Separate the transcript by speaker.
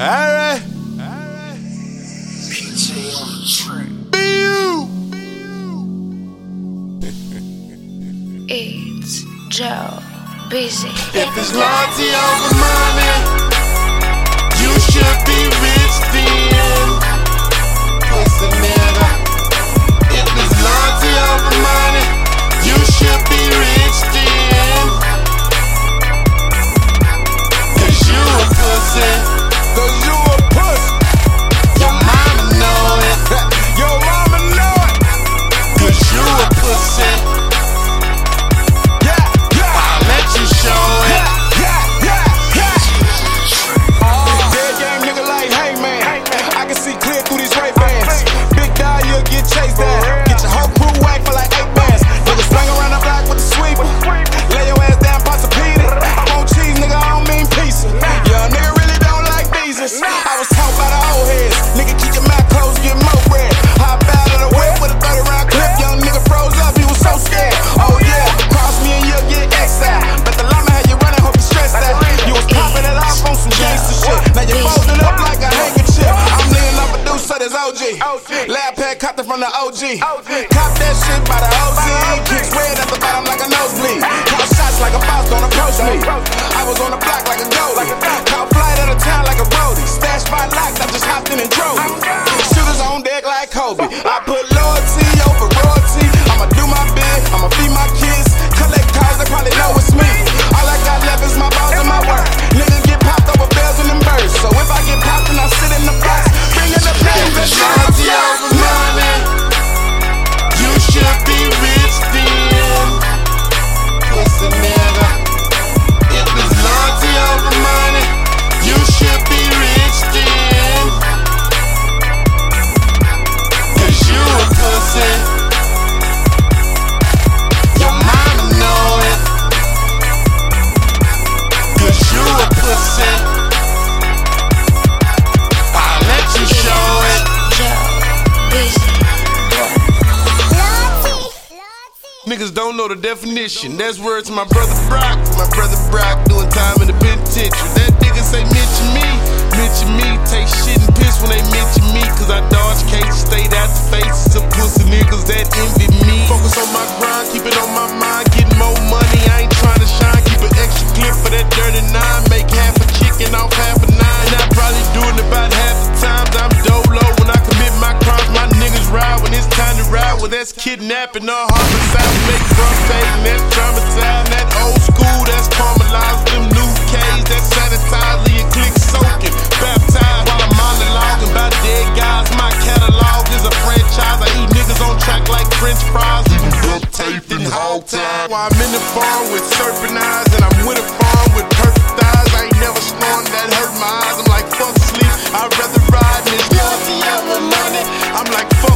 Speaker 1: Alright. PJ on the track. Be you. it's Joe Busy. If it's loyalty over money.
Speaker 2: Lab pack it from the OG. OG. Cop that shit by the OG. Kick red at the bottom like a nosebleed. Call shots like a boss, don't approach me. I was on the block like a goalie. Caught flight out of town like a roadie. Stashed by locks, I just hopped in and drove. niggas
Speaker 1: don't know the definition. That's word to my brother Brock. My brother Brock doing time in the penitentiary. That nigga say Mitch and me, Mitch and me. Take shit and piss when they kidnapping or homicide. Make from saving that traumatized. That old school that's caramelized Them new K's that sanitize. Leave click soaking. Baptized while I'm monologuing about dead guys. My catalog is a franchise. I eat niggas on track like french fries. Even duct tape and hog tie. While I'm in the farm with serpent eyes. And I'm with a farm with perfect thighs. I ain't never snoring. That hurt my eyes. I'm like, fuck sleep. I'd rather ride in this. I'm like, fuck.